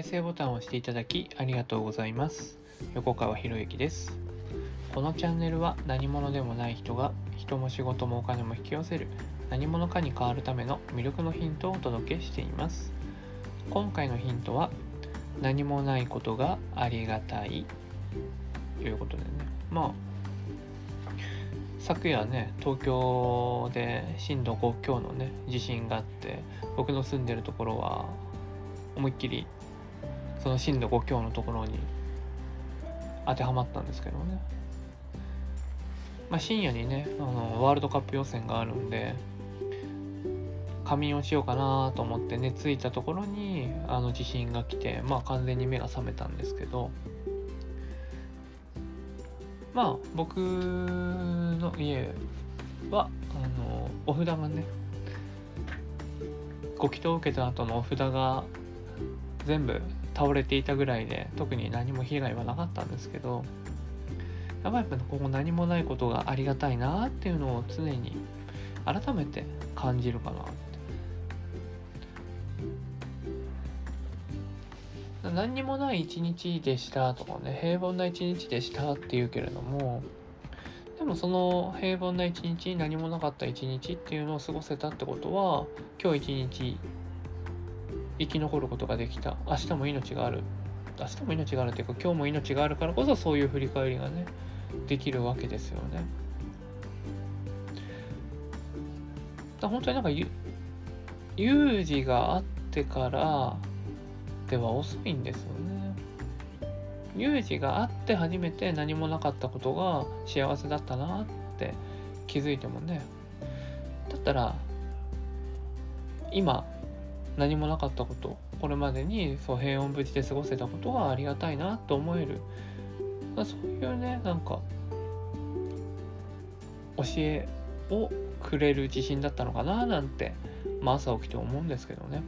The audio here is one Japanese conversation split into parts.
再生ボタンを押していただきありがとうございます。横川博之です。このチャンネルは何者でもない人が人も仕事もお金も引き寄せる何者かに変わるための魅力のヒントをお届けしています。今回のヒントは何もないことがありがたいということでね。まあ昨夜ね東京で震度5強のね地震があって僕の住んでるところは思いっきりその震度5強のところに当てはまったんですけどね。まあ深夜にねあのワールドカップ予選があるんで仮眠をしようかなと思って寝ついたところにあの地震が来てまあ完全に目が覚めたんですけどまあ僕の家はあのお札がねご祈祷を受けた後のお札が全部倒れていたぐらいで特に何も被害はなかったんですけどやっぱりここ何もないことがありがたいなっていうのを常に改めて感じるかなって。何にもない一日でしたとかね平凡な一日でしたって言うけれどもでもその平凡な一日何もなかった一日っていうのを過ごせたってことは今日一日生き残ることができた明日も命がある明日も命があるっていうか今日も命があるからこそそういう振り返りがねできるわけですよね。だ本当になんか有事があってからでは遅いんですよね。有事があって初めて何もなかったことが幸せだったなって気づいてもねだったら今何もなかったことこれまでにそう平穏無事で過ごせたことがありがたいなと思える。そういうねなんか教えをくれる自信だったのかななんて、まあ、朝起きて思うんですけどね。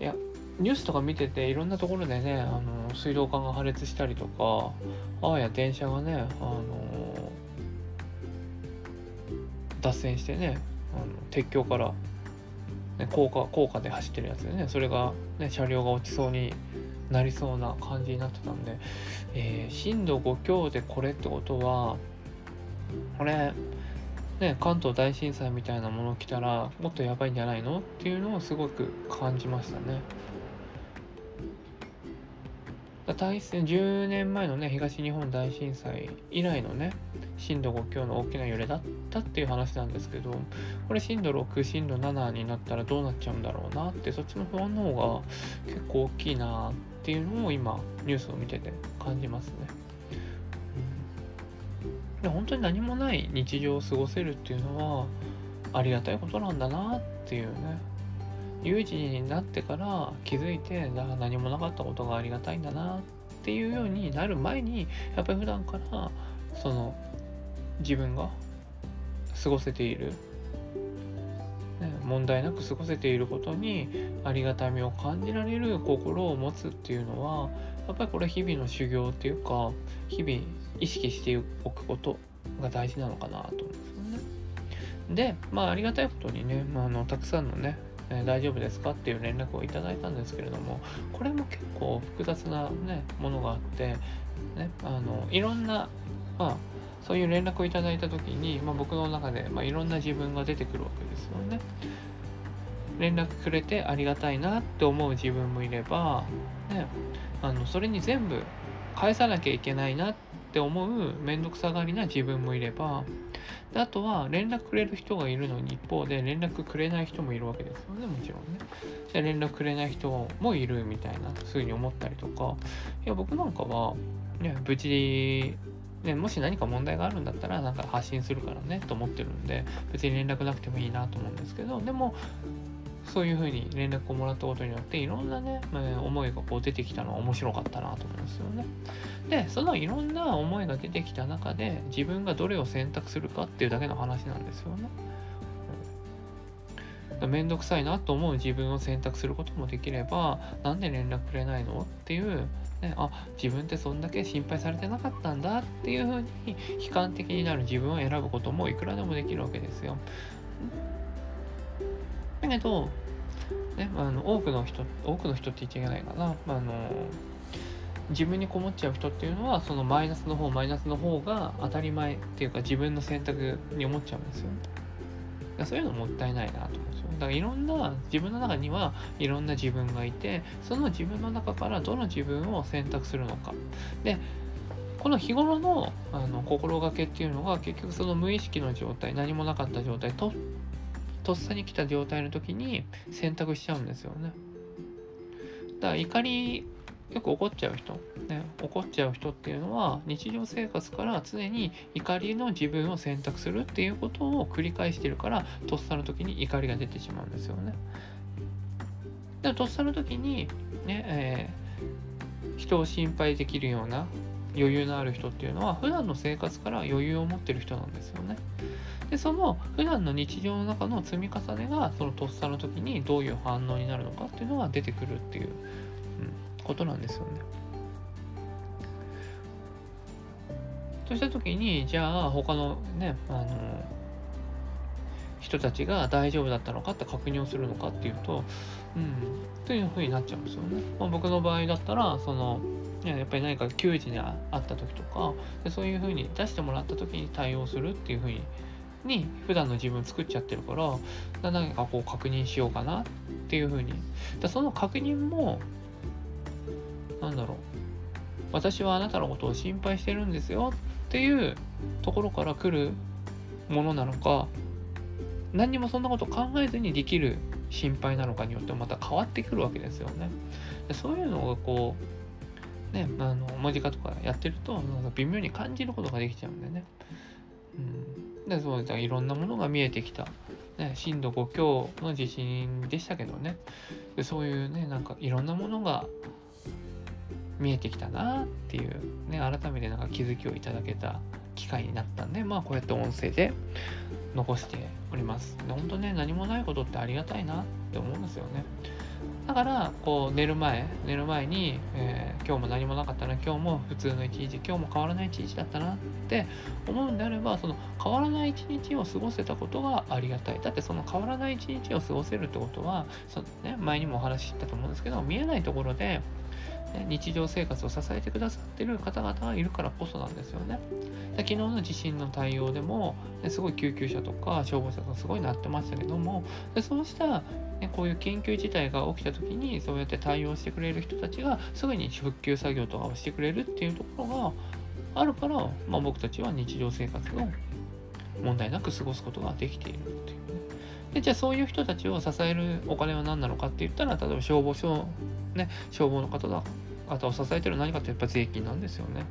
いやニュースとか見てていろんなところでねあの水道管が破裂したりとかああや電車がねあの脱線してねあの鉄橋から、ね、高架高架で走ってるやつでね。それが、ね、車両が落ちそうになりそうな感じになってたんで、えー、震度5強でこれってことはこれね、関東大震災みたいなもの来たらもっとやばいんじゃないの？っていうのをすごく感じましたね。大戦10年前のね東日本大震災以来のね震度5強の大きな揺れだったっていう話なんですけどこれ震度6震度7になったらどうなっちゃうんだろうなってそっちの不安の方が結構大きいなっていうのを今ニュースを見てて感じますね。で本当に何もない日常を過ごせるっていうのはありがたいことなんだなっていうね有事になってから気づいてだから何もなかったことがありがたいんだなっていうようになる前にやっぱり普段からその自分が過ごせている、ね、問題なく過ごせていることにありがたみを感じられる心を持つっていうのはやっぱりこれ日々の修行っていうか日々意識しておくことが大事なのかなと思うんですよね。でまあありがたいことにね、まあ、あのたくさんのねえ大丈夫ですか？っていう連絡をいただいたんですけれどもこれも結構複雑な、ね、ものがあって、ね、あのいろんな、まあ、そういう連絡をいただいた時に、まあ、僕の中で、まあ、いろんな自分が出てくるわけですよね。連絡くれてありがたいなって思う自分もいれば、ね、あのそれに全部返さなきゃいけないなって思う面倒くさがりな自分もいればであとは連絡くれる人がいるのに一方で連絡くれない人もいるわけです。よねもちろんね。で連絡くれない人もいるみたいなそういうふうに思ったりとか。いや僕なんかはね無事ね、もし何か問題があるんだったらなんか発信するからねと思ってるんで別に連絡なくてもいいなと思うんですけどでもそういうふうに連絡をもらったことによっていろんなね、思いがこう出てきたのは面白かったなと思うんですよね。でそのいろんな思いが出てきた中で自分がどれを選択するかっていうだけの話なんですよね。めんどくさいなと思う自分を選択することもできればなんで連絡くれないのっていうね、あ自分ってそんだけ心配されてなかったんだっていうふうに悲観的になる自分を選ぶこともいくらでもできるわけですよ。だけどね、あの多くの人多くの人って言っちゃいけないかな、あの自分にこもっちゃう人っていうのはそのマイナスの方マイナスの方が当たり前っていうか自分の選択に思っちゃうんですよ。そういうのもったいないなと思うんですよ。だからいろんな自分の中にはいろんな自分がいてその自分の中からどの自分を選択するのか。でこの日頃のあの心がけっていうのが結局その無意識の状態何もなかった状態ととっさに来た状態の時に選択しちゃうんですよね。だから怒りよく怒っちゃう人、ね、怒っちゃう人っていうのは日常生活から常に怒りの自分を選択するっていうことを繰り返してるからとっさの時に怒りが出てしまうんですよね。でとっさの時にね、えー、人を心配できるような余裕のある人っていうのは普段の生活から余裕を持ってる人なんですよね。でその普段の日常の中の積み重ねがそのとっさの時にどういう反応になるのかっていうのが出てくるっていう、うん、ことなんですよね。とした時にじゃあ他のねあの人たちが大丈夫だったのかって確認をするのかっていうと、うん、というふうになっちゃうんですよね。まあ、僕の場合だったらそのやっぱり何か窮地にあった時とかでそういうふうに出してもらった時に対応するっていうふうにに普段の自分作っちゃってるから何かこう確認しようかなっていうふうにだその確認もなんだろう私はあなたのことを心配してるんですよっていうところから来るものなのか何にもそんなこと考えずにできる心配なのかによってまた変わってくるわけですよね。でそういうのがこうねあの文字化とかやってるとなんか微妙に感じることができちゃうんでね。うん、でそういいろんなものが見えてきた、ね、震度5強の地震でしたけどね。でそういうねなんかいろんなものが見えてきたなっていう。ね改めてなんか気づきをいただけた機会になったんでまあこうやって音声で残しております。で本当ね何もないことってありがたいなって思うんですよね。だからこう寝る前寝る前に、えー、今日も何もなかったな今日も普通の一日今日も変わらない一日だったなって思うんであればその変わらない一日を過ごせたことがありがたいだってその変わらない一日を過ごせるってことはその、ね、前にもお話ししたと思うんですけど見えないところで日常生活を支えてくださってる方々がいるからこそなんですよね。昨日の地震の対応でも、すごい救急車とか消防車とかすごいなってましたけども、でそうしたね、こういう緊急事態が起きた時にそうやって対応してくれる人たちがすぐに復旧作業とかをしてくれるっていうところがあるから、まあ、僕たちは日常生活を問題なく過ごすことができているっていうね。でじゃあそういう人たちを支えるお金は何なのかって言ったら例えば消防署、ね、消防の方だ方を支えてる何かってやっぱ税金なんですよね。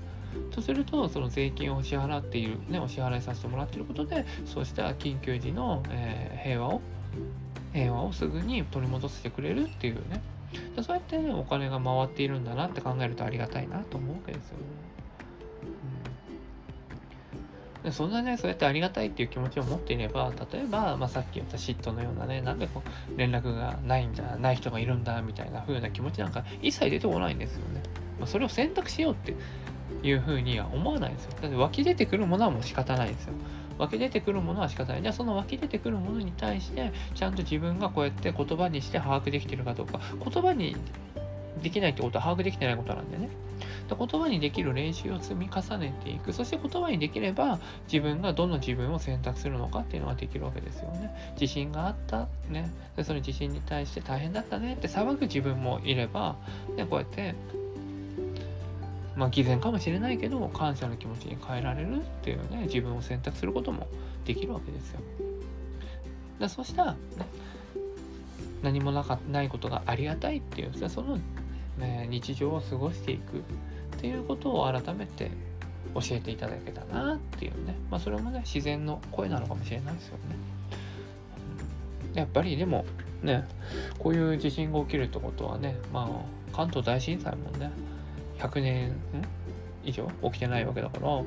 とするとその税金を支払っている、ね、お支払いさせてもらってることでそうした緊急時の、えー、平和を平和をすぐに取り戻してくれるっていうねそうやって、ね、お金が回っているんだなって考えるとありがたいなと思うわけですよね。うん、そんなねそうやってありがたいっていう気持ちを持っていれば例えば、まあ、さっき言った嫉妬のようなねなんでこう連絡がないんだない人がいるんだみたいな風な気持ちなんか一切出てこないんですよね。まあ、それを選択しようっていうふうには思わないですよ。だって湧き出てくるものはもう仕方ないですよ。湧き出てくるものは仕方ない。じゃあその湧き出てくるものに対してちゃんと自分がこうやって言葉にして把握できてるかどうか。言葉にできないってことは把握できてないことなんでね。で言葉にできる練習を積み重ねていく。そして言葉にできれば自分がどの自分を選択するのかっていうのができるわけですよね。自信があった。ね。でその自信に対して大変だったねって騒ぐ自分もいれば、ね、こうやってまあ、偽善かもしれないけど感謝の気持ちに変えられるっていうね自分を選択することもできるわけですよ。だそうしたら、ね、何もなかないことがありがたいっていうその、ね、日常を過ごしていくっていうことを改めて教えていただけたなっていうね、まあ、それもね自然の声なのかもしれないですよね。やっぱりでもねこういう地震が起きるってことはねまあ関東大震災もね100年以上起きてないわけだから、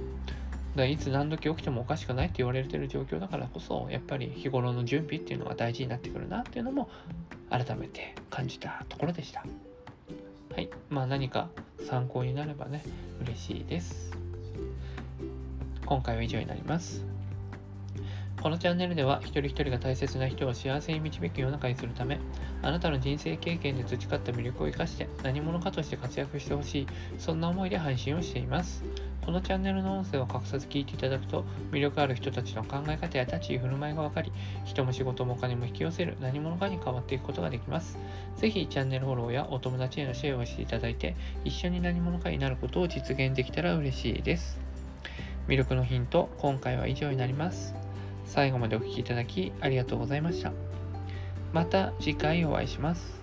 だいつ何時起きてもおかしくないって言われてる状況だからこそ、やっぱり日頃の準備っていうのが大事になってくるなっていうのも改めて感じたところでした。はい。まあ何か参考になればね、嬉しいです。今回は以上になります。このチャンネルでは一人一人が大切な人を幸せに導く世の中にするためあなたの人生経験で培った魅力を生かして何者かとして活躍してほしいそんな思いで配信をしています。このチャンネルの音声を隠さず聞いていただくと魅力ある人たちの考え方や立ち居振る舞いが分かり人も仕事もお金も引き寄せる何者かに変わっていくことができます。ぜひチャンネルフォローやお友達へのシェアをしていただいて一緒に何者かになることを実現できたら嬉しいです。魅力のヒント今回は以上になります。最後までお聴きいただきありがとうございました。また次回お会いします。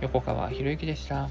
横川博之でした。